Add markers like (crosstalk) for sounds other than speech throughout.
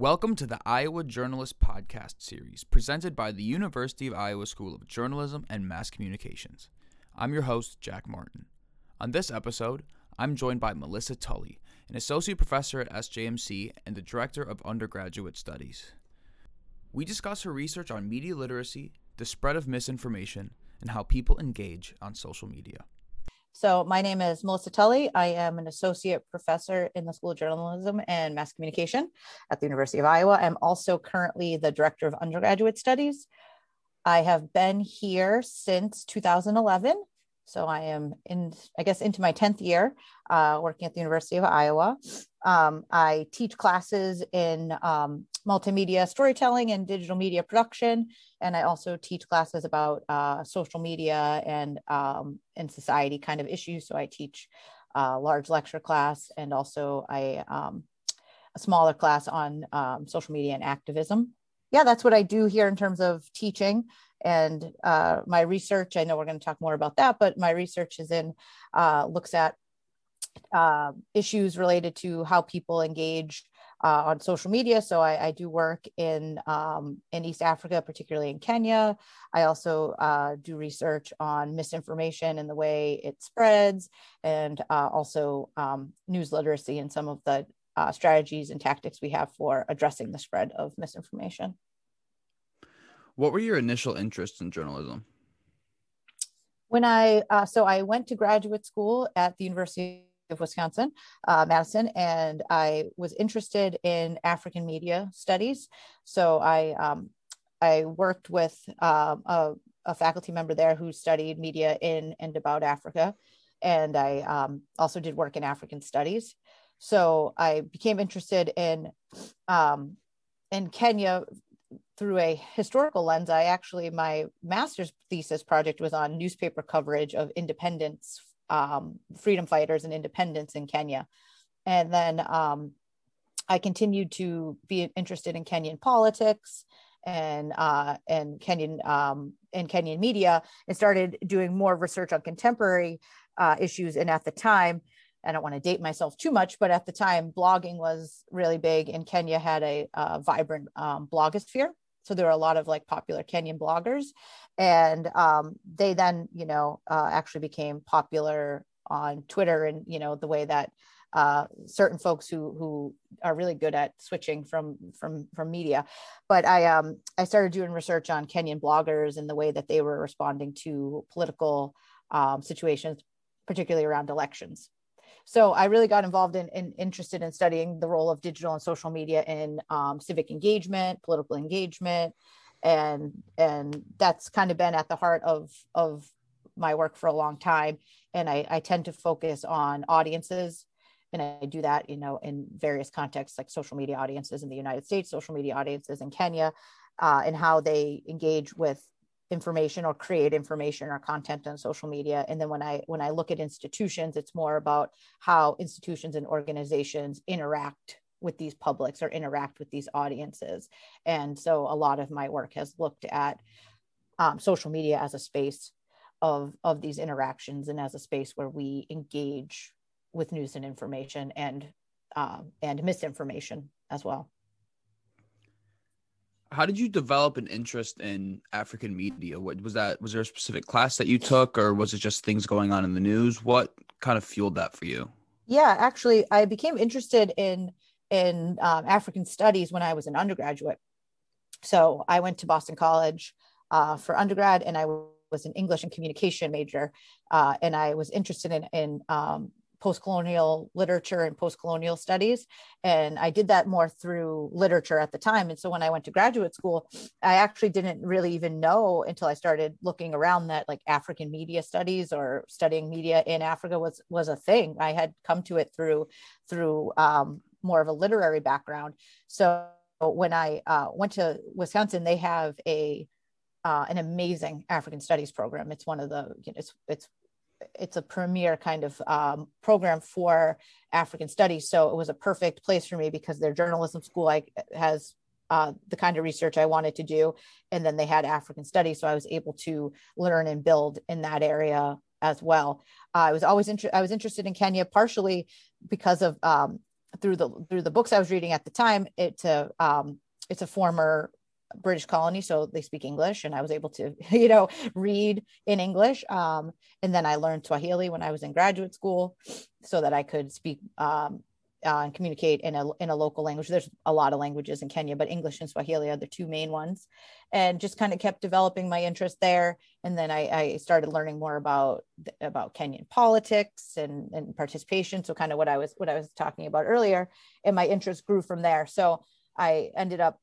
Welcome to the Iowa Journalist Podcast series presented by the University of Iowa School of Journalism and Mass Communications. I'm your host, Jack Martin. On this episode, I'm joined by Melissa Tully, an associate professor at SJMC and the director of undergraduate studies. We discuss her research on media literacy, the spread of misinformation, and how people engage on social media. So, my name is Melissa Tully. I am an associate professor in the School of Journalism and Mass Communication at the University of Iowa. I'm also currently the director of undergraduate studies. I have been here since 2011. So, I am in, I guess, into my 10th year uh, working at the University of Iowa. Um, I teach classes in um, multimedia storytelling and digital media production. And I also teach classes about uh, social media and, um, and society kind of issues. So I teach a large lecture class and also I, um, a smaller class on um, social media and activism. Yeah, that's what I do here in terms of teaching. And uh, my research, I know we're going to talk more about that, but my research is in, uh, looks at uh, issues related to how people engage uh, on social media. So I, I do work in um, in East Africa, particularly in Kenya. I also uh, do research on misinformation and the way it spreads, and uh, also um, news literacy and some of the uh, strategies and tactics we have for addressing the spread of misinformation. What were your initial interests in journalism? When I uh, so I went to graduate school at the University of Wisconsin, uh, Madison, and I was interested in African media studies. So I um, I worked with um, a, a, faculty member there who studied media in and about Africa, and I um, also did work in African studies. So I became interested in um, in Kenya through a historical lens. I actually my master's thesis project was on newspaper coverage of independence um, freedom fighters and independence in Kenya. And then um, I continued to be interested in Kenyan politics and uh, and Kenyan um, and Kenyan media, and started doing more research on contemporary uh, issues. And at the time, I don't want to date myself too much, but at the time, blogging was really big, and Kenya had a, a vibrant um, blogosphere. So there were a lot of like popular Kenyan bloggers, and um, they then, you know, uh, actually became popular on Twitter, and you know the way that uh, certain folks who who are really good at switching from from from media. But I um I started doing research on Kenyan bloggers and the way that they were responding to political um, situations, particularly around elections so I really got involved in, in interested in studying the role of digital and social media in um, civic engagement, political engagement, and and that's kind of been at the heart of of my work for a long time. And I, I tend to focus on audiences and I do that, you know, in various contexts like social media audiences in the United States, social media audiences in Kenya, uh, and how they engage with information or create information or content on social media. And then when i when i look at institutions it's more about how institutions and organizations interact with these publics or interact with these audiences. And so a lot of my work has looked at um, social media as a space of of these interactions and as a space where we engage with news and information and um, and misinformation as well how did you develop an interest in African media? What was that? Was there a specific class that you took, or was it just things going on in the news? What kind of fueled that for you? Yeah, actually, I became interested in in um, African studies when I was an undergraduate. So I went to Boston College uh, for undergrad, and I was an English and communication major, uh, and I was interested in in um, post-colonial literature and post-colonial studies. And i did that more through literature at the time. And so when i went to graduate school i actually didn't really even know until i started looking around that like african media studies or studying media in africa was was a thing. I had come to it through through um, more of a literary background. So when i uh, went to wisconsin they have a uh, an amazing African studies program. It's one of the, you know, it's, it's it's a premier kind of um, program for African studies. So it was a perfect place for me because their journalism school like has uh, the kind of research I wanted to do, and then they had African studies, so I was able to learn and build in that area as well. Uh, I was always inter- I was interested in Kenya partially because of um, through the through the books I was reading at the time, it's a um, it's a former British colony, so they speak English, and I was able to, (laughs) you know, read in English. Um, and then I learned Swahili when I was in graduate school, so that I could speak um, uh, and communicate in a in a local language. There's a lot of languages in Kenya, but English and Swahili are the two main ones. And just kind of kept developing my interest there. And then I, I started learning more about about Kenyan politics and, and participation. So kind of what I was what I was talking about earlier, and my interest grew from there. So I ended up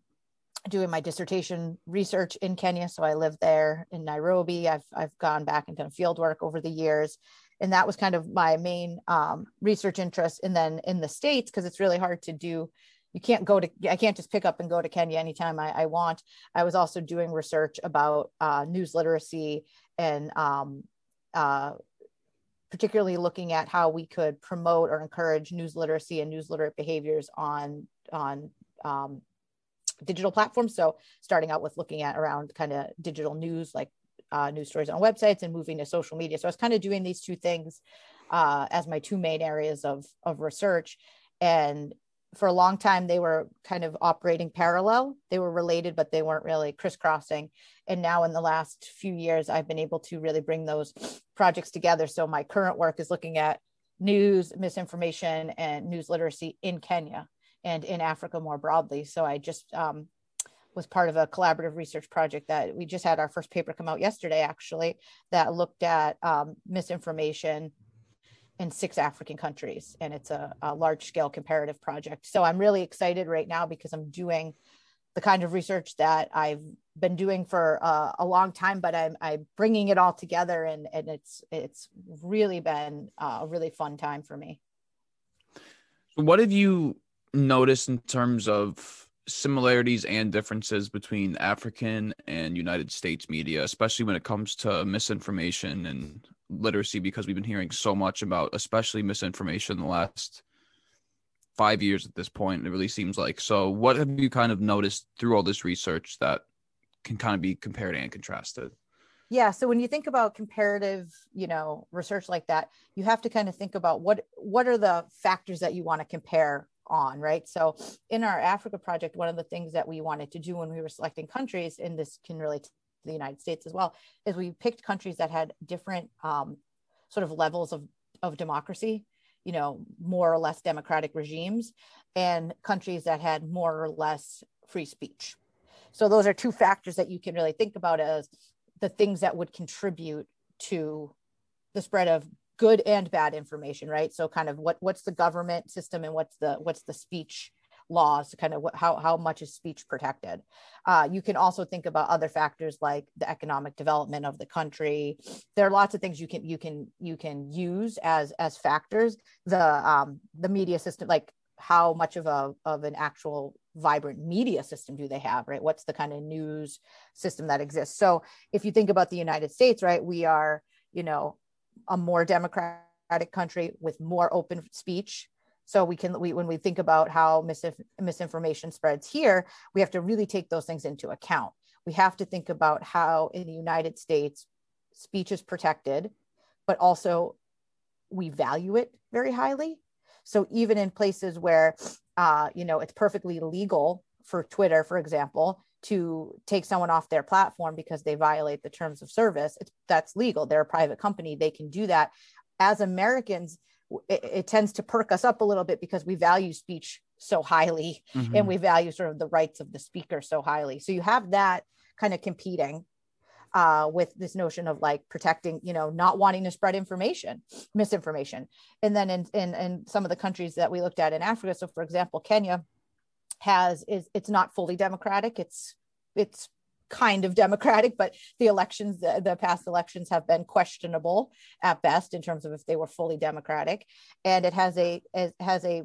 doing my dissertation research in Kenya. So I lived there in Nairobi. I've I've gone back and done field work over the years, and that was kind of my main um, research interest. And then in the states, because it's really hard to do. You can't go to. I can't just pick up and go to Kenya anytime I, I want. I was also doing research about uh, news literacy and um, uh, particularly looking at how we could promote or encourage news literacy and news literate behaviors on on um, digital platforms. So starting out with looking at around kind of digital news, like uh, news stories on websites and moving to social media. So I was kind of doing these two things uh, as my two main areas of, of research. And for a long time, they were kind of operating parallel. They were related, but they weren't really crisscrossing. And now, in the last few years, I've been able to really bring those projects together. So, my current work is looking at news, misinformation, and news literacy in Kenya and in Africa more broadly. So I just um, was part of a collaborative research project that we just had our first paper come out yesterday, actually, that looked at um, misinformation in six African countries. And it's a, a large scale comparative project. So I'm really excited right now because I'm doing the kind of research that I've been doing for uh, a long time, but I'm, I'm bringing it all together and, and it's, it's really been uh, a really fun time for me. What have you notice in terms of similarities and differences between African and United States media, especially when it comes to misinformation and literacy, because we've been hearing so much about, especially misinformation in the last five years at this point. It really seems like. So, what have you kind of noticed through all this research that can kind of be compared and contrasted? yeah so when you think about comparative you know research like that you have to kind of think about what what are the factors that you want to compare on, right? So in our Africa project, one of the things that we wanted to do when we were selecting countries, and this can relate to the United States as well, is we picked countries that had different um, sort of levels of, of democracy, you know, more or less democratic regimes, and countries that had more or less free speech. So those are two factors that you can really think about as the things that would contribute to the spread of good and bad information right? So kind of what what's the government system and what's the what's the speech laws kind of what, how, how much is speech protected? Uh, you can also think about other factors like the economic development of the country. There are lots of things you can you can you can use as as factors. The um, the media system like how much of a of an actual vibrant media system do they have right? What's the kind of news system that exists? So if you think about the united states right we are you know a more democratic country with more open speech. So we can we when we think about how misinf- misinformation spreads here we have to really take those things into account. We have to think about how in the united states speech is protected but also we value it very highly. So even in places where uh, you know it's perfectly legal for twitter for example to take someone off their platform because they violate the terms of service it's, that's legal they're a private company they can do that as americans it, it tends to perk us up a little bit because we value speech so highly mm-hmm. and we value sort of the rights of the speaker so highly so you have that kind of competing uh, with this notion of like protecting, you know, not wanting to spread information, misinformation. And then in, in, in some of the countries that we looked at in Africa, so for example, Kenya, has is it's not fully democratic. It's it's kind of democratic but the elections the, the, past elections have been questionable at best in terms of if they were fully democratic. And it has a it has a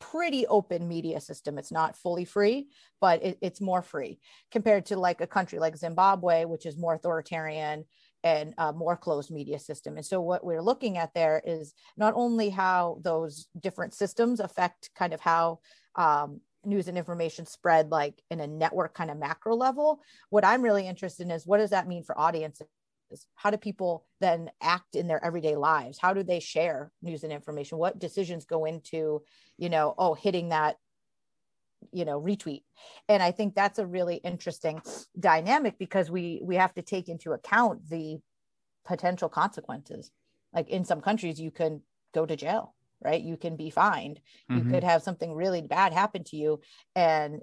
pretty open media system. It's not fully free but it, it's more free compared to like a country like zimbabwe which is more authoritarian and more closed media system. And so what we're looking at there is not only how those different systems affect kind of how um, news and information spread like in a network kind of macro level what i'm really interested in is what does that mean for audiences? How do people then act in their everyday lives? How do they share news and information? What decisions go into you know oh hitting that you know retweet? And i think that's a really interesting dynamic because we we have to take into account the potential consequences. Like in some countries you can go to jail right? You can be fined. Mm-hmm. you could have something really bad happen to you. And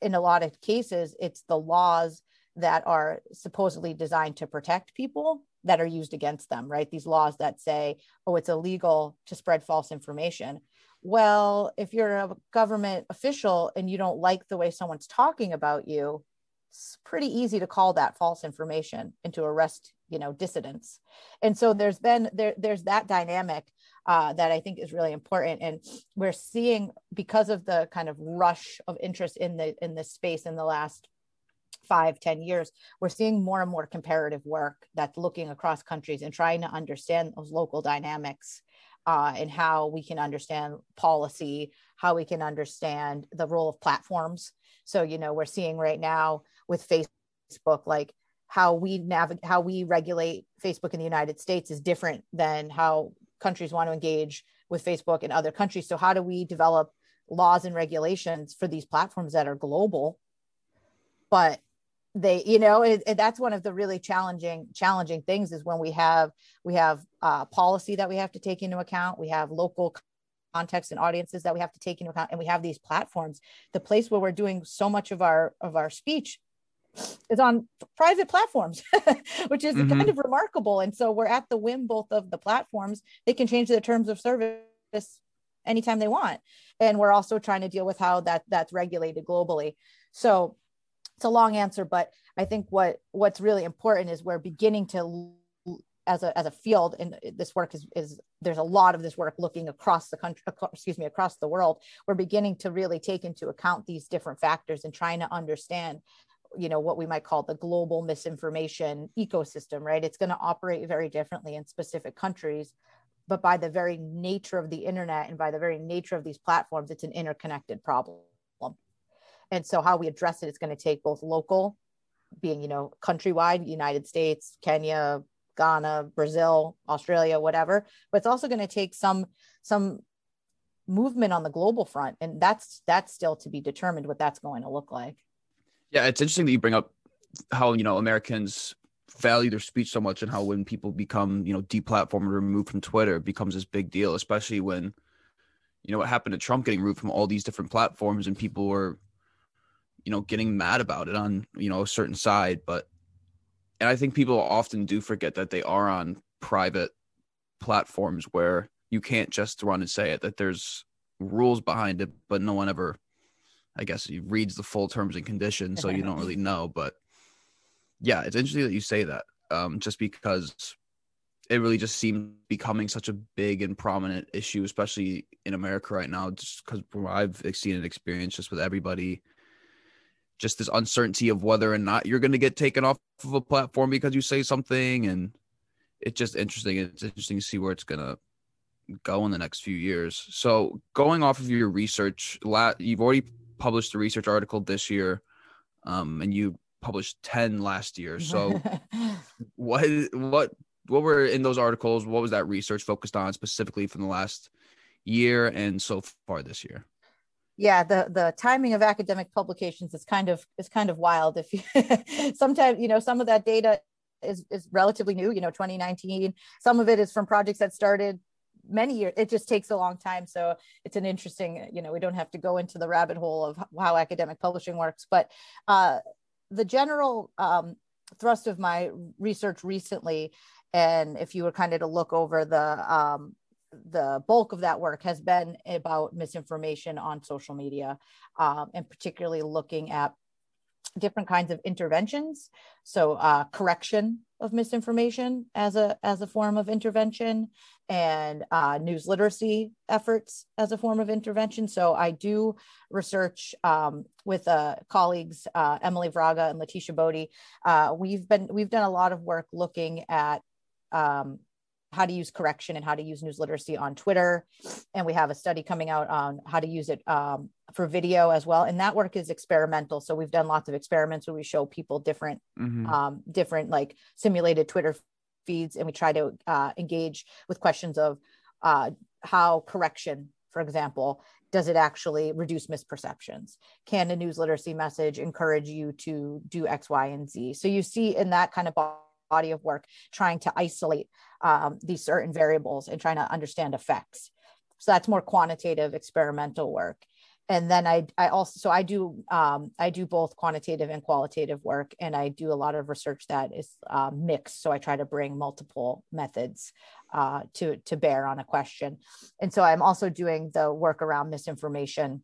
in a lot of cases it's the laws that are supposedly designed to protect people that are used against them right? These laws that say oh it's illegal to spread false information. Well if you're a government official and you don't like the way someone's talking about you it's pretty easy to call that false information and to arrest you know dissidents. And so there's been there there's that dynamic uh, that i think is really important. And we're seeing because of the kind of rush of interest in the in this space in the last five ten years we're seeing more and more comparative work that's looking across countries and trying to understand those local dynamics uh, and how we can understand policy how we can understand the role of platforms. So you know we're seeing right now with facebook like how we navigate how we regulate facebook in the united states is different than how countries want to engage with facebook in other countries. So how do we develop laws and regulations for these platforms that are global? But they you know it, it, that's one of the really challenging challenging things is when we have we have uh, policy that we have to take into account. We have local context and audiences that we have to take into account. And we have these platforms. The place where we're doing so much of our of our speech is on private platforms, (laughs) which is mm-hmm. kind of remarkable. And so we're at the whim both of the platforms. They can change their terms of service anytime they want. And we're also trying to deal with how that that's regulated globally. So it's a long answer, but I think what what's really important is we're beginning to as a as a field and this work is is there's a lot of this work looking across the country excuse me across the world we're beginning to really take into account these different factors and trying to understand you know what we might call the global misinformation ecosystem right? It's going to operate very differently in specific countries but by the very nature of the internet and by the very nature of these platforms it's an interconnected problem. And so how we address it is going to take both local being you know countrywide united states kenya ghana brazil australia whatever but it's also going to take some some movement on the global front and that's that's still to be determined what that's going to look like yeah, it's interesting that you bring up how you know Americans value their speech so much, and how when people become you know deplatformed or removed from Twitter, it becomes this big deal, especially when you know what happened to Trump getting removed from all these different platforms, and people were you know getting mad about it on you know a certain side, but and I think people often do forget that they are on private platforms where you can't just run and say it that there's rules behind it but no one ever I guess he reads the full terms and conditions, so you don't really (laughs) know. But yeah, it's interesting that you say that, um, just because it really just seems becoming such a big and prominent issue, especially in America right now. Just because I've seen an experience just with everybody, just this uncertainty of whether or not you're going to get taken off of a platform because you say something, and it's just interesting. It's interesting to see where it's gonna go in the next few years. So, going off of your research, you've already published a research article this year, um, and you published ten last year. So, (laughs) what what what were in those articles? What was that research focused on specifically from the last year and so far this year? yeah the the timing of academic publications is kind of is kind of wild if you (laughs) sometimes you know some of that data is is relatively new you know 2019 some of it is from projects that started many years it just takes a long time. So it's an interesting you know we don't have to go into the rabbit hole of how academic publishing works but uh, the general um, thrust of my research recently and if you were kind of to look over the um, the bulk of that work has been about misinformation on social media um, and particularly looking at different kinds of interventions. So uh, correction of misinformation as a as a form of intervention and uh, news literacy efforts as a form of intervention. So i do research um, with uh, colleagues uh, emily vraga and leticia bode. Uh, we've been we've done a lot of work looking at um, how to use correction and how to use news literacy on Twitter. And we have a study coming out on how to use it um, for video as well. And that work is experimental. So we've done lots of experiments where we show people different, mm-hmm. um, different like simulated Twitter feeds, and we try to uh, engage with questions of uh, how correction, for example, does it actually reduce misperceptions? Can a news literacy message encourage you to do X, Y, and Z? So you see in that kind of body of work trying to isolate um, these certain variables and trying to understand effects. So that's more quantitative experimental work. And then I, I also, so I do, um, I do both quantitative and qualitative work, and I do a lot of research that is uh, mixed. So I try to bring multiple methods uh, to to bear on a question. And so I'm also doing the work around misinformation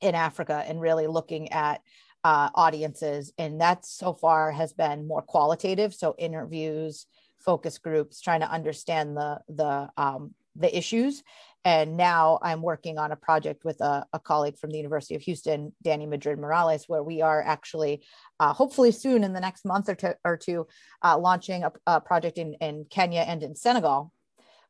in Africa and really looking at uh, audiences, and that so far has been more qualitative. So interviews, focus groups, trying to understand the the um, the issues. And now I'm working on a project with a, a colleague from the University of Houston, Danny Madrid Morales, where we are actually, uh, hopefully soon in the next month or, two, or two, uh, launching a, a project in, in Kenya and in Senegal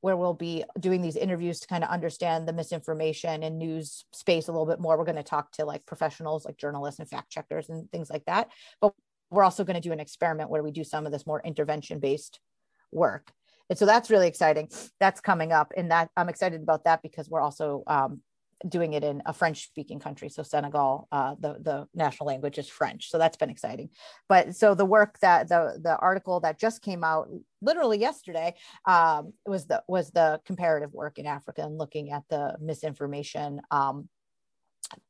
where we'll be doing these interviews to kind of understand the misinformation and news space a little bit more. We're going to talk to like professionals, like journalists and fact checkers and things like that. But we're also going to do an experiment where we do some of this more intervention based work. And so that's really exciting. That's coming up, and that I'm excited about that because we're also um, doing it in a French speaking country. So Senegal, uh, the the national language is French. So that's been exciting. But so the work that the the article that just came out literally yesterday um, was the was the comparative work in Africa and looking at the misinformation um,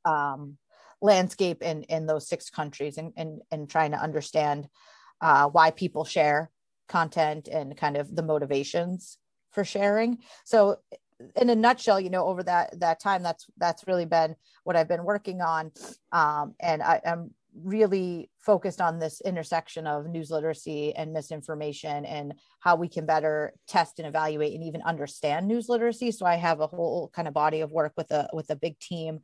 um, landscape in in those six countries and and, and trying to understand uh, why people share content and kind of the motivations for sharing. So in a nutshell, you know, over that that time, that's that's really been what I've been working on, um, and I, am really focused on this intersection of news literacy and misinformation, and how we can better test and evaluate and even understand news literacy. So I have a whole kind of body of work with a with a big team.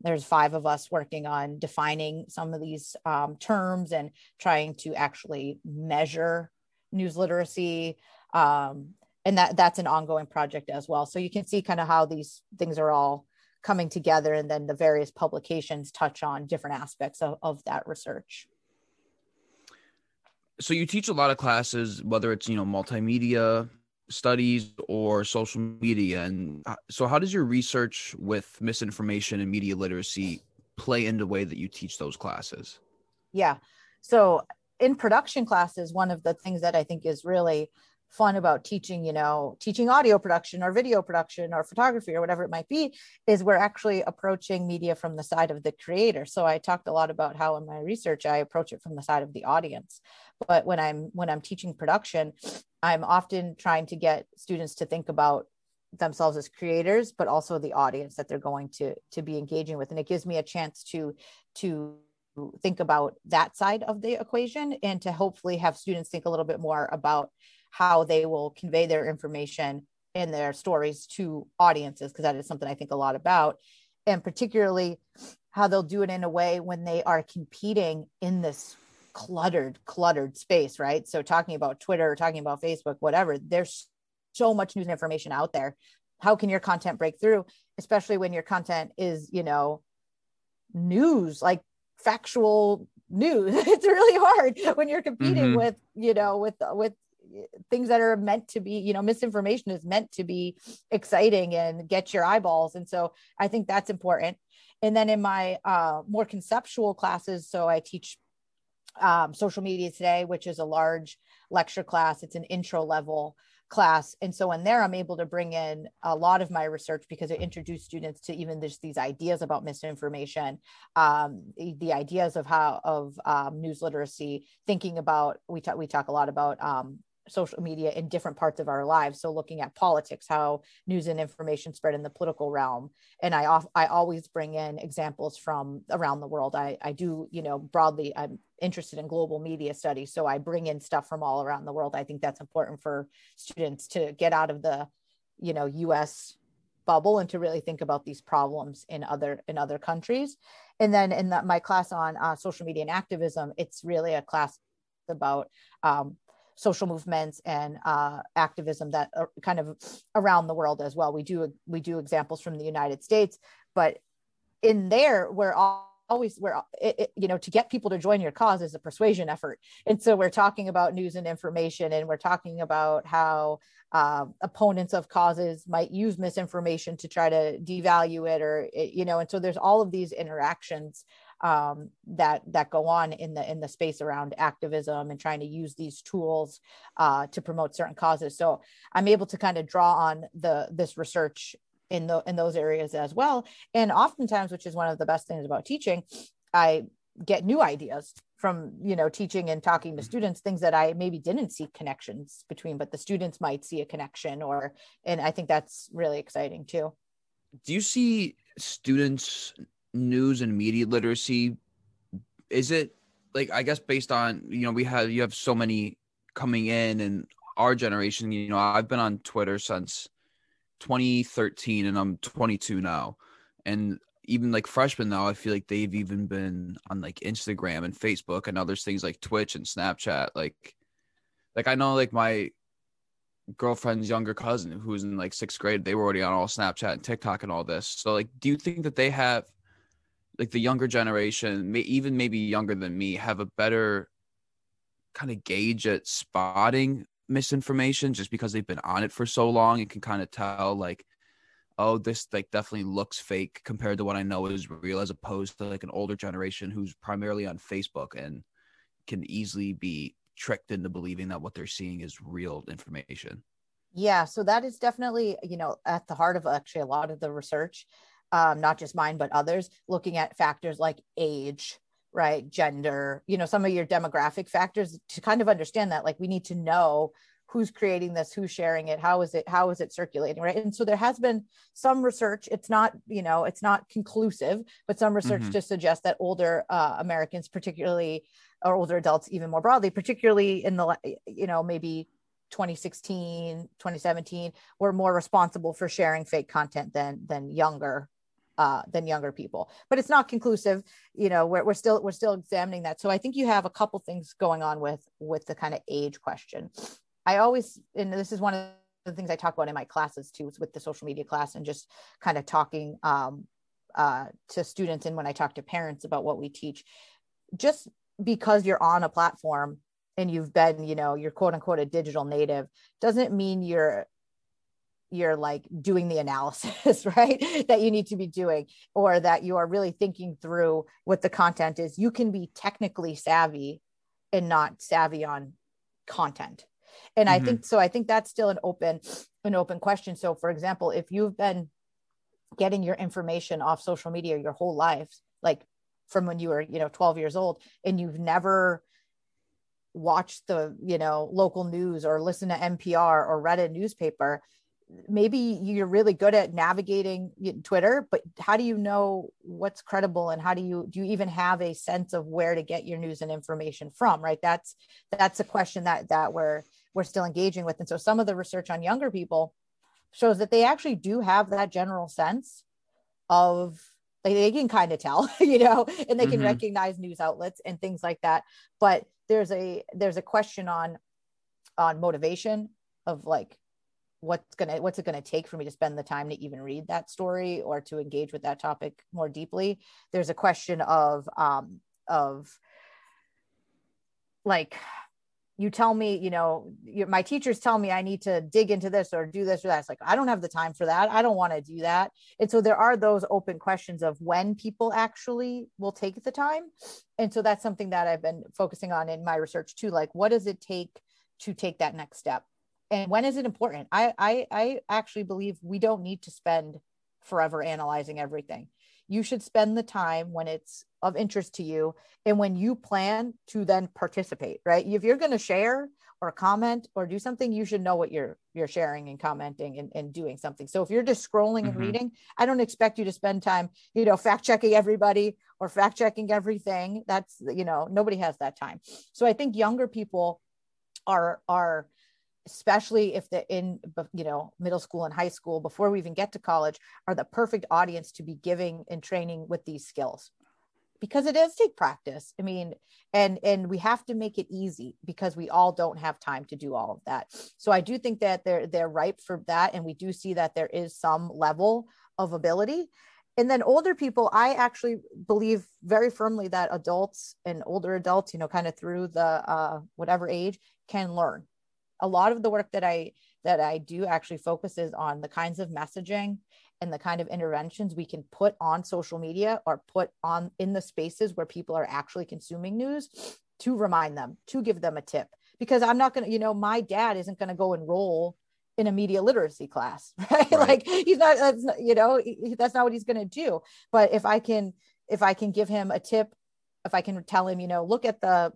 There's five of us working on defining some of these um, terms and trying to actually measure news literacy. Um, and that that's an ongoing project as well. So you can see kind of how these things are all coming together and then the various publications touch on different aspects of, of that research. So you teach a lot of classes, whether it's, you know, multimedia studies or social media. And so how does your research with misinformation and media literacy play into the way that you teach those classes? Yeah. So in production classes, one of the things that I think is really fun about teaching, you know, teaching audio production or video production or photography or whatever it might be, is we're actually approaching media from the side of the creator. So I talked a lot about how in my research I approach it from the side of the audience. But when I'm when I'm teaching production, I'm often trying to get students to think about themselves as creators but also the audience that they're going to to be engaging with and it gives me a chance to to think about that side of the equation and to hopefully have students think a little bit more about how they will convey their information and their stories to audiences because that is something i think a lot about. And particularly how they'll do it in a way when they are competing in this cluttered cluttered space right? So talking about twitter talking about facebook whatever there's so much news and information out there. How can your content break through especially when your content is you know news like factual news? (laughs) It's really hard when you're competing mm-hmm. with you know with with things that are meant to be you know misinformation is meant to be exciting and get your eyeballs. And so i think that's important. And then in my uh, more conceptual classes so i teach um, social media today which is a large lecture class. It's an intro level class. And so in there, I'm able to bring in a lot of my research because it introduced students to even just these ideas about misinformation, um, the ideas of how of um, news literacy, thinking about we talk we talk a lot about um, social media in different parts of our lives. So looking at politics, how news and information spread in the political realm. And I off, I always bring in examples from around the world. I, I do, you know, broadly, I'm interested in global media studies. So I bring in stuff from all around the world. I think that's important for students to get out of the, you know, US bubble and to really think about these problems in other in other countries. And then in the, my class on uh, social media and activism, it's really a class about um, social movements and uh, activism that are kind of around the world as well. We do we do examples from the United States, but in there we're always we're it, it, you know to get people to join your cause is a persuasion effort and so we're talking about news and information and we're talking about how uh, opponents of causes might use misinformation to try to devalue it or you know and so there's all of these interactions um, that that go on in the in the space around activism and trying to use these tools uh, to promote certain causes. So I'm able to kind of draw on the this research in the in those areas as well. And oftentimes, which is one of the best things about teaching, I get new ideas from you know teaching and talking to students things that i maybe didn't see connections between but the students might see a connection or and i think that's really exciting too do you see students news and media literacy is it like i guess based on you know we have you have so many coming in and our generation you know i've been on twitter since 2013 and i'm 22 now. And even like freshmen now i feel like they've even been on like instagram and facebook and other things like twitch and snapchat. Like like i know like my girlfriend's younger cousin who's in like sixth grade they were already on all snapchat and tiktok and all this. So like do you think that they have like the younger generation, may, even maybe younger than me, have a better kind of gauge at spotting misinformation just because they've been on it for so long and can kind of tell like oh this like definitely looks fake compared to what i know is real as opposed to like an older generation who's primarily on facebook and can easily be tricked into believing that what they're seeing is real information. Yeah so that is definitely you know at the heart of actually a lot of the research um, not just mine, but others, looking at factors like age, right, gender, you know, some of your demographic factors to kind of understand that. Like we need to know who's creating this who's sharing it how is it how is it circulating right and so there has been some research it's not you know it's not conclusive but some research mm-hmm. to suggest that older uh, americans particularly or older adults even more broadly particularly in the you know maybe 2016 2017 were more responsible for sharing fake content than than younger uh, than younger people. But it's not conclusive. You know, we're, we're still we're still examining that. So I think you have a couple things going on with with the kind of age question. I always, and this is one of the things I talk about in my classes too, with the social media class and just kind of talking um, uh, to students and when I talk to parents about what we teach. Just because you're on a platform and you've been, you know, you're quote unquote a digital native doesn't mean you're you're like doing the analysis (laughs) right that you need to be doing or that you are really thinking through what the content is you can be technically savvy and not savvy on content and mm-hmm. i think so i think that's still an open an open question so for example if you've been getting your information off social media your whole life like from when you were you know 12 years old and you've never watched the you know local news or listened to npr or read a newspaper maybe you're really good at navigating Twitter, but how do you know what's credible and how do you do you even have a sense of where to get your news and information from? Right. That's that's a question that that we're we're still engaging with. And so some of the research on younger people shows that they actually do have that general sense of like they can kind of tell, (laughs) you know, and they can mm-hmm. recognize news outlets and things like that. But there's a there's a question on on motivation of like what's gonna what's it gonna take for me to spend the time to even read that story or to engage with that topic more deeply? There's a question of um of like you tell me you know my teachers tell me i need to dig into this or do this or that. It's like i don't have the time for that. I don't want to do that. And so there are those open questions of when people actually will take the time. And so that's something that i've been focusing on in my research too like what does it take to take that next step and when is it important? I, I i actually believe we don't need to spend forever analyzing everything. You should spend the time when it's of interest to you and when you plan to then participate right? If you're going to share or comment or do something you should know what you're you're sharing and commenting and, and doing something. So if you're just scrolling mm-hmm. and reading i don't expect you to spend time you know fact checking everybody or fact checking everything. That's you know nobody has that time. So i think younger people are are especially if they're in you know middle school and high school before we even get to college are the perfect audience to be giving and training with these skills. Because it does take practice i mean and and we have to make it easy because we all don't have time to do all of that. So i do think that they're they're ripe for that and we do see that there is some level of ability. And then older people i actually believe very firmly that adults and older adults you know kind of through the uh, whatever age can learn a lot of the work that i that i do actually focuses on the kinds of messaging and the kind of interventions we can put on social media or put on in the spaces where people are actually consuming news to remind them to give them a tip. Because i'm not going to you know my dad isn't going to go enroll in a media literacy class (laughs) right, right. like he's not that's not, you know he, that's not what he's going to do. But if i can if i can give him a tip if i can tell him you know look at the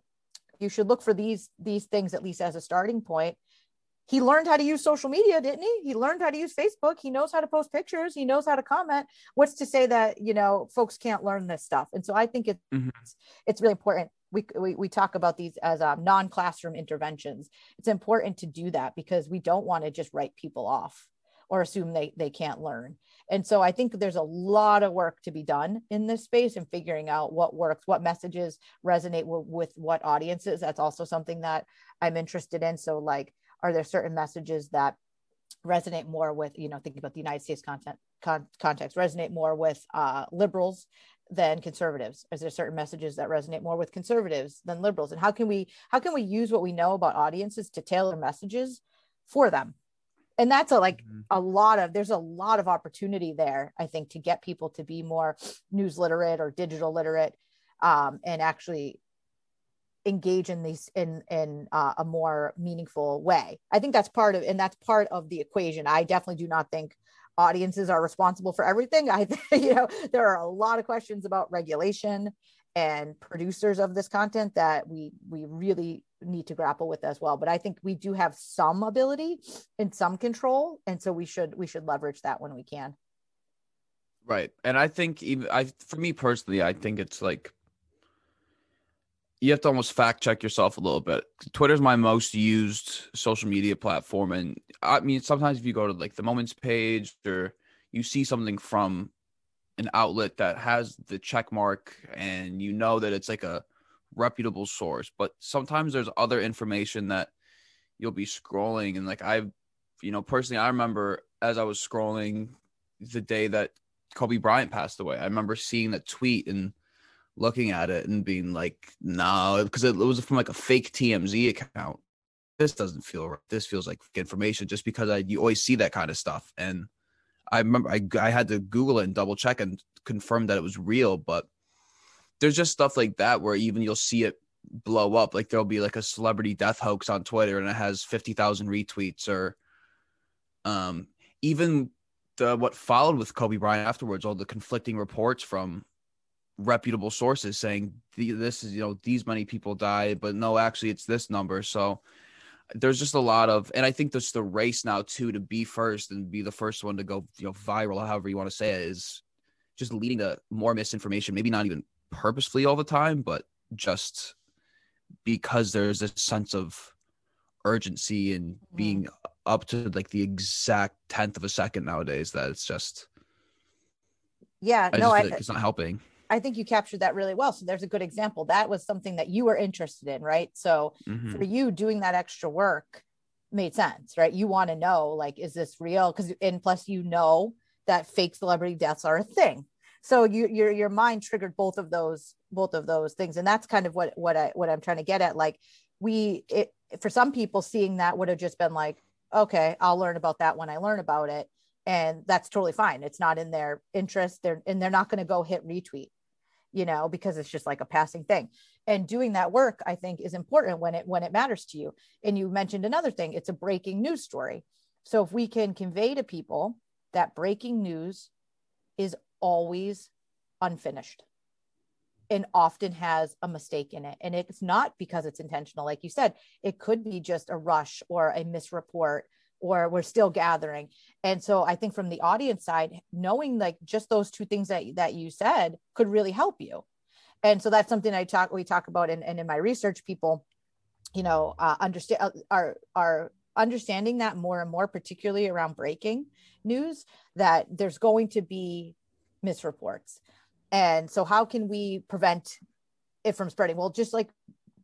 you should look for these these things at least as a starting point. He learned how to use social media didn't he? He learned how to use facebook. He knows how to post pictures. He knows how to comment. What's to say that you know folks can't learn this stuff? And so i think it's mm-hmm. it's really important. We, we, we talk about these as um, non-classroom interventions. It's important to do that because we don't want to just write people off or assume they they can't learn. And so i think there's a lot of work to be done in this space and figuring out what works what messages resonate w- with what audiences. That's also something that i'm interested in. So like are there certain messages that resonate more with you know thinking about the united states content con- context resonate more with uh, liberals than conservatives? Is there certain messages that resonate more with conservatives than liberals? And how can we how can we use what we know about audiences to tailor messages for them and that's a like mm-hmm. a lot of there's a lot of opportunity there i think to get people to be more news literate or digital literate um, and actually engage in these in in uh, a more meaningful way. I think that's part of and that's part of the equation. I definitely do not think audiences are responsible for everything. I (laughs) you know there are a lot of questions about regulation and producers of this content that we we really need to grapple with as well but i think we do have some ability and some control and so we should we should leverage that when we can right and i think even i for me personally i think it's like you have to almost fact check yourself a little bit. Twitter's my most used social media platform, and I mean sometimes if you go to like the moments page or you see something from an outlet that has the check mark and you know that it's like a reputable source, but sometimes there's other information that you'll be scrolling and like I've you know personally I remember as I was scrolling the day that Kobe Bryant passed away, I remember seeing that tweet and looking at it and being like, no, because it, was from like a fake TMZ account. This doesn't feel right. This feels like information just because I you always see that kind of stuff. And I remember I, I had to Google it and double check and confirm that it was real. But there's just stuff like that where even you'll see it blow up. Like there'll be like a celebrity death hoax on Twitter and it has 50,000 retweets or um even the what followed with Kobe Bryant afterwards, all the conflicting reports from reputable sources saying this is you know these many people died but no actually it's this number so there's just a lot of and i think there's the race now too to be first and be the first one to go you know viral however you want to say it is just leading to more misinformation maybe not even purposefully all the time but just because there's a sense of urgency and mm-hmm. being up to like the exact tenth of a second nowadays that it's just yeah I no I, like it's not helping I think you captured that really well. So there's a good example. That was something that you were interested in, right? So mm-hmm. for you, doing that extra work made sense, right? You want to know, like, is this real? Because and plus, you know that fake celebrity deaths are a thing. So you, your your mind triggered both of those both of those things, and that's kind of what what I what I'm trying to get at. Like we, it, for some people, seeing that would have just been like, okay, I'll learn about that when I learn about it. And that's totally fine. It's not in their interest. They're and they're not going to go hit retweet you know because it's just like a passing thing. And doing that work i think is important when it when it matters to you. And you mentioned another thing. It's a breaking news story. So if we can convey to people that breaking news is always unfinished and often has a mistake in it. And it's not because it's intentional. Like you said it could be just a rush or a misreport or we're still gathering. And so i think from the audience side knowing like just those two things that that you said could really help you. And so that's something i talk we talk about and, and in my research people you know uh, understand uh, are are understanding that more and more particularly around breaking news that there's going to be misreports and so how can we prevent it from spreading? Well just like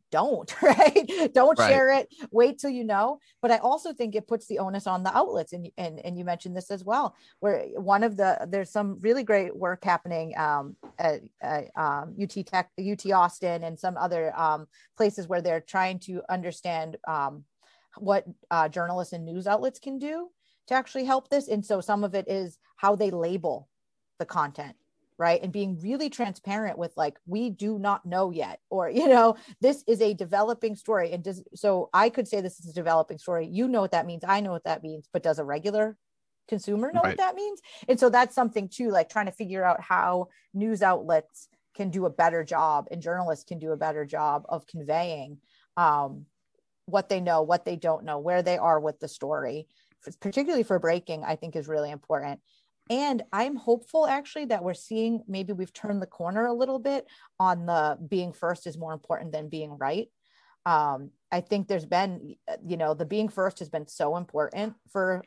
don't (laughs) right? Don't right. share it. Wait till you know. But i also think it puts the onus on the outlets. And and, and you mentioned this as well where one of the there's some really great work happening um, at, at um, ut tech ut austin and some other um, places where they're trying to understand um, what uh, journalists and news outlets can do to actually help this. And so some of it is how they label the content right? And being really transparent with like we do not know yet or (laughs) you know this is a developing story. And does so i could say this is a developing story. You know what that means. I know what that means. But does a regular consumer know right. what that means? And so that's something too like trying to figure out how news outlets can do a better job and journalists can do a better job of conveying um, what they know what they don't know where they are with the story. Particularly for breaking i think is really important and i'm hopeful actually that we're seeing maybe we've turned the corner a little bit on the being first is more important than being right um, i think there's been you know the being first has been so important for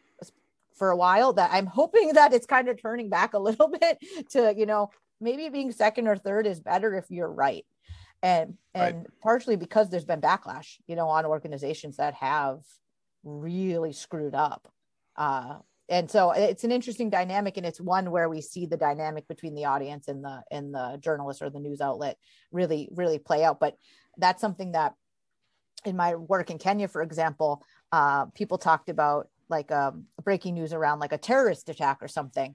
for a while that i'm hoping (laughs) that it's kind of turning back a little (laughs) bit to you know maybe being second or third is better if you're right and and right. partially because there's been backlash you know on organizations that have really screwed up uh, and so it's an interesting dynamic and it's one where we see the dynamic between the audience and the and the journalist or the news outlet really really play out but that's something that in my work in kenya for example uh, people talked about like um, breaking news around like a terrorist attack or something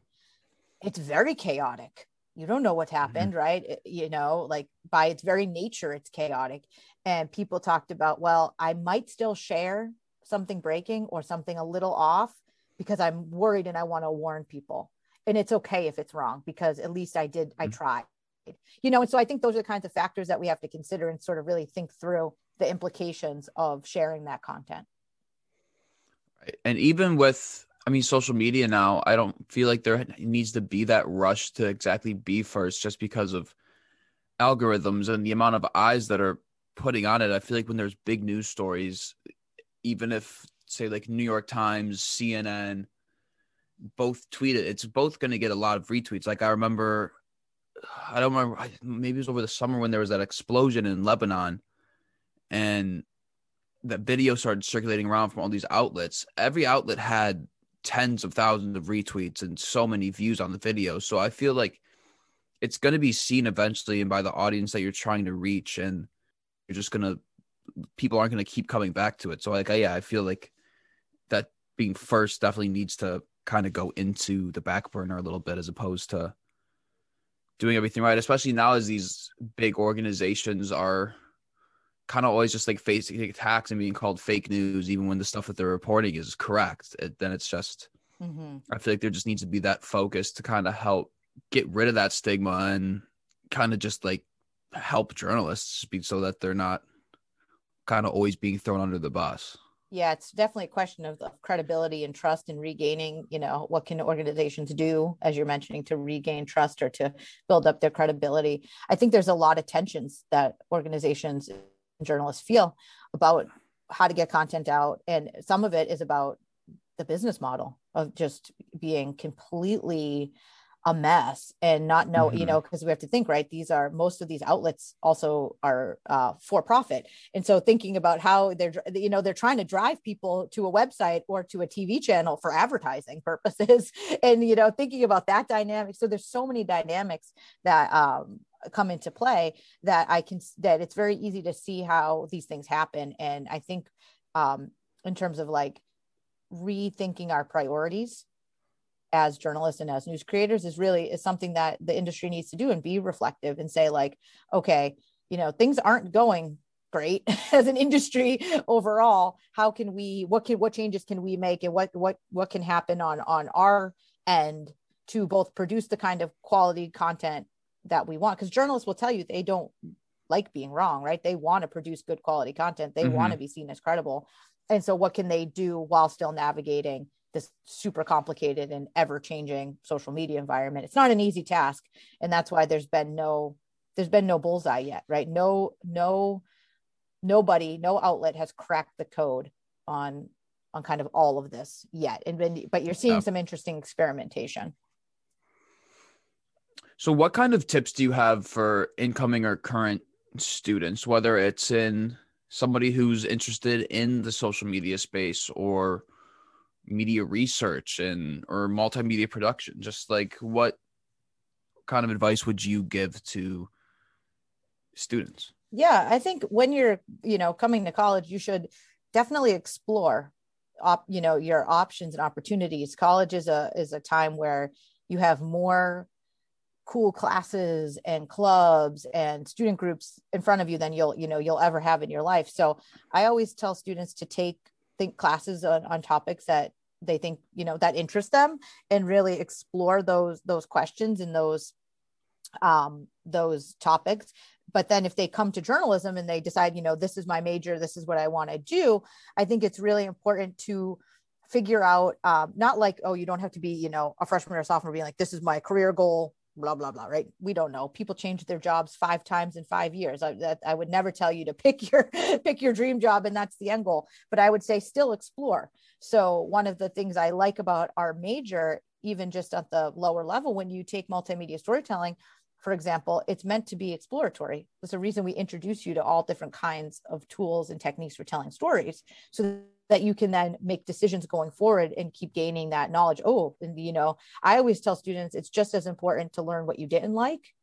it's very chaotic you don't know what mm-hmm. happened mm-hmm. right it, you know like by its very nature it's chaotic and people talked about well i might still share something breaking or something a little off because I'm worried and I want to warn people. And it's okay if it's wrong because at least I did, I mm-hmm. tried. You know, and so I think those are the kinds of factors that we have to consider and sort of really think through the implications of sharing that content. Right. And even with, I mean, social media now, I don't feel like there needs to be that rush to exactly be first just because of algorithms and the amount of eyes that are putting on it. I feel like when there's big news stories, even if say like New York Times, CNN, both tweeted. It's both going to get a lot of retweets. Like I remember, I don't remember. Maybe it was over the summer when there was that explosion in Lebanon, and that video started circulating around from all these outlets. Every outlet had tens of thousands of retweets and so many views on the video. So I feel like it's going to be seen eventually and by the audience that you're trying to reach and you're just going to people aren't going to keep coming back to it. So like yeah, I feel like that being first definitely needs to kind of go into the back burner a little bit as opposed to doing everything right, especially now as these big organizations are kind of always just like facing attacks and being called fake news, even when the stuff that they're reporting is correct. It, then it's just, mm-hmm. I feel like there just needs to be that focus to kind of help get rid of that stigma and kind of just like help journalists be so that they're not kind of always being thrown under the bus yeah it's definitely a question of, credibility and trust and regaining you know what can organizations do as you're mentioning to regain trust or to build up their credibility. I think there's a lot of tensions that organizations and journalists feel about how to get content out and some of it is about the business model of just being completely a mess and not know mm-hmm. you know because we have to think right? These are most of these outlets also are uh, for profit. And so thinking about how they're you know they're trying to drive people to a website or to a tv channel for advertising purposes. (laughs) And you know thinking about that dynamic so there's so many dynamics that um, come into play that i can that it's very easy to see how these things happen. And i think um, in terms of like rethinking our priorities as journalists and as news creators is really is something that the industry needs to do and be reflective and say like okay you know things aren't going great (laughs) as an industry overall. How can we what can what changes can we make and what what what can happen on on our end to both produce the kind of quality content that we want? Because journalists will tell you they don't like being wrong right? They want to produce good quality content. They mm-hmm. want to be seen as credible. And so what can they do while still navigating this super complicated and ever changing social media environment. It's not an easy task. And that's why there's been no, there's been no bullseye yet, right? No, no, nobody, no outlet has cracked the code on, on kind of all of this yet. And then, but you're seeing yeah. some interesting experimentation. So, what kind of tips do you have for incoming or current students, whether it's in somebody who's interested in the social media space or media research and or multimedia production? Just like what kind of advice would you give to students? Yeah, I think when you're, you know, coming to college, you should definitely explore op, you know, your options and opportunities. College is a is a time where you have more cool classes and clubs and student groups in front of you than you'll you know you'll ever have in your life so i always tell students to take think classes on, on topics that they think you know that interest them and really explore those those questions and those um those topics. But then if they come to journalism and they decide you know this is my major this is what i want to do i think it's really important to figure out um, not like oh you don't have to be you know a freshman or sophomore being like this is my career goal blah blah blah right? We don't know. People change their jobs five times in five years. I, that, I would never tell you to (laughs) pick your pick your dream job and that's the end goal but i would say still explore. So one of the things i like about our major even just at the lower level when you take multimedia storytelling for example it's meant to be exploratory. There's a reason we introduce you to all different kinds of tools and techniques for telling stories. So that you can then make decisions going forward and keep gaining that knowledge. Oh, and you know, I always tell students it's just as important to learn what you didn't like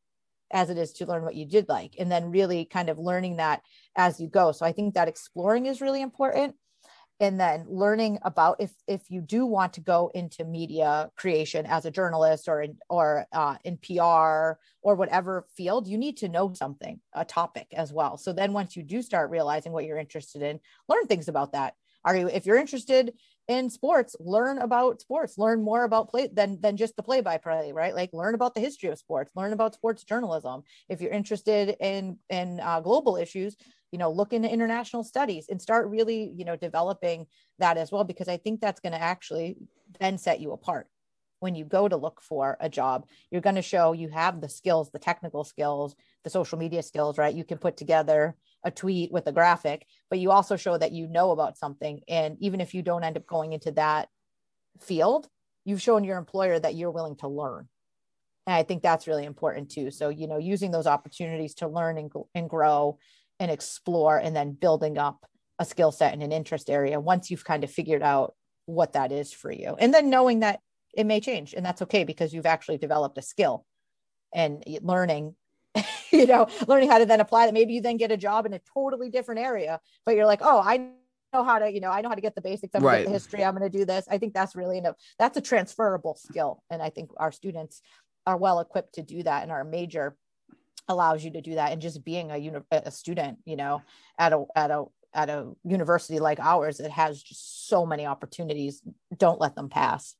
as it is to learn what you did like, and then really kind of learning that as you go. So I think that exploring is really important. And then learning about if if you do want to go into media creation as a journalist or in or uh, in PR or whatever field, you need to know something, a topic as well. So then once you do start realizing what you're interested in, learn things about that are you if you're interested in sports learn about sports. Learn more about play than than just the play by play right? Like learn about the history of sports. Learn about sports journalism. If you're interested in in uh, global issues you know look into international studies and start really you know developing that as well because i think that's going to actually then set you apart. When you go to look for a job you're going to show you have the skills the technical skills the social media skills right? You can put together a tweet with a graphic, but you also show that you know about something. And even if you don't end up going into that field, you've shown your employer that you're willing to learn. And I think that's really important too. So, you know, using those opportunities to learn and, and grow and explore and then building up a skill set in an interest area once you've kind of figured out what that is for you. And then knowing that it may change and that's okay because you've actually developed a skill and learning (laughs) you know, learning how to then apply that. Maybe you then get a job in a totally different area, but you're like, oh, I know how to, you know, I know how to get the basics. I'm right. get the history. I'm going to do this. I think that's really enough. That's a transferable skill. And I think our students are well equipped to do that. And our major allows you to do that. And just being a, uni- a student, you know, at a, at a, at a university like ours, it has just so many opportunities. Don't let them pass.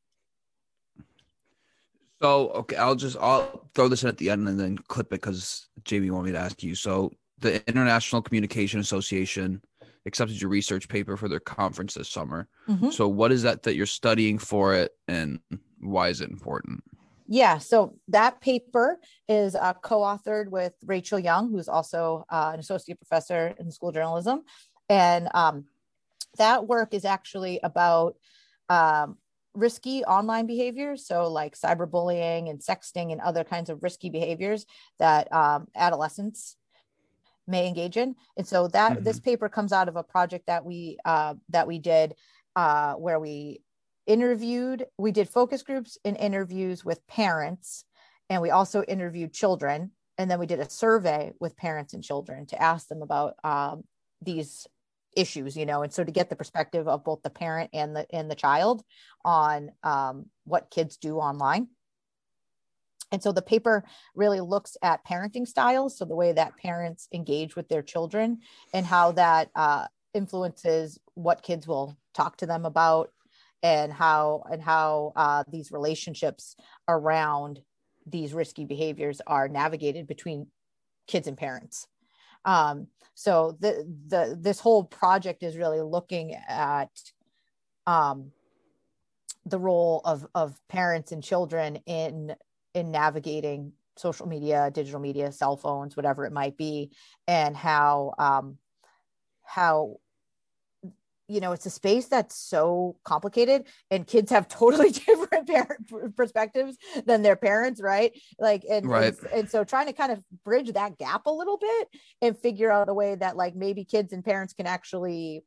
So okay, I'll just I'll throw this in at the end and then clip it because Jamie wanted me to ask you. So the International Communication Association accepted your research paper for their conference this summer. Mm-hmm. So what is that that you're studying for it, and why is it important? Yeah, so that paper is uh, co-authored with Rachel Young, who's also uh, an associate professor in School of Journalism, and um, that work is actually about um, risky online behaviors so like cyberbullying and sexting and other kinds of risky behaviors that um, adolescents may engage in. And so that mm-hmm. this paper comes out of a project that we uh, that we did uh, where we interviewed we did focus groups and interviews with parents and we also interviewed children. And then we did a survey with parents and children to ask them about um, these issues you know and so to get the perspective of both the parent and the and the child on um, what kids do online. And so the paper really looks at parenting styles so the way that parents engage with their children and how that uh, influences what kids will talk to them about and how and how uh, these relationships around these risky behaviors are navigated between kids and parents um, so the the this whole project is really looking at um, the role of of parents and children in in navigating social media, digital media, cell phones, whatever it might be, and how um, how you know it's a space that's so complicated and kids have (laughs) totally different parent perspectives than their parents right like and, right. and and so trying to kind of bridge that gap a little bit and figure out a way that like maybe kids and parents can actually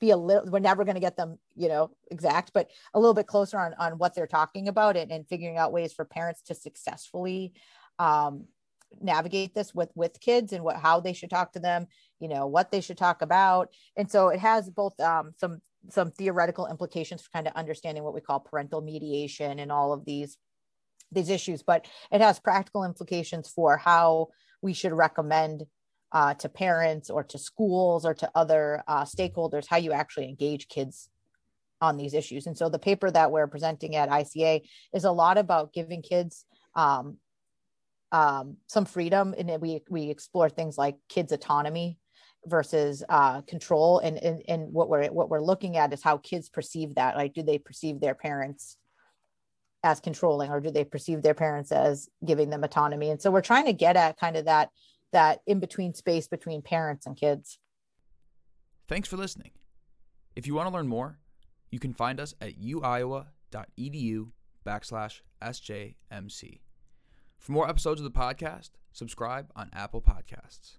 be a little we're never going to get them you know exact but a little bit closer on on what they're talking about and, and figuring out ways for parents to successfully um, navigate this with with kids and what how they should talk to them you know what they should talk about. And so it has both um, some some theoretical implications for kind of understanding what we call parental mediation and all of these these issues but it has practical implications for how we should recommend uh, to parents or to schools or to other uh, stakeholders how you actually engage kids on these issues. And so the paper that we're presenting at ica is a lot about giving kids um, um, some freedom and we we explore things like kids autonomy versus uh, control. And, and and what we're what we're looking at is how kids perceive that. Like do they perceive their parents as controlling or do they perceive their parents as giving them autonomy? And so we're trying to get at kind of that that in between space between parents and kids. Thanks for listening. If you want to learn more you can find us at uiowa.edu backslash sjmc for more episodes of the podcast, subscribe on Apple Podcasts.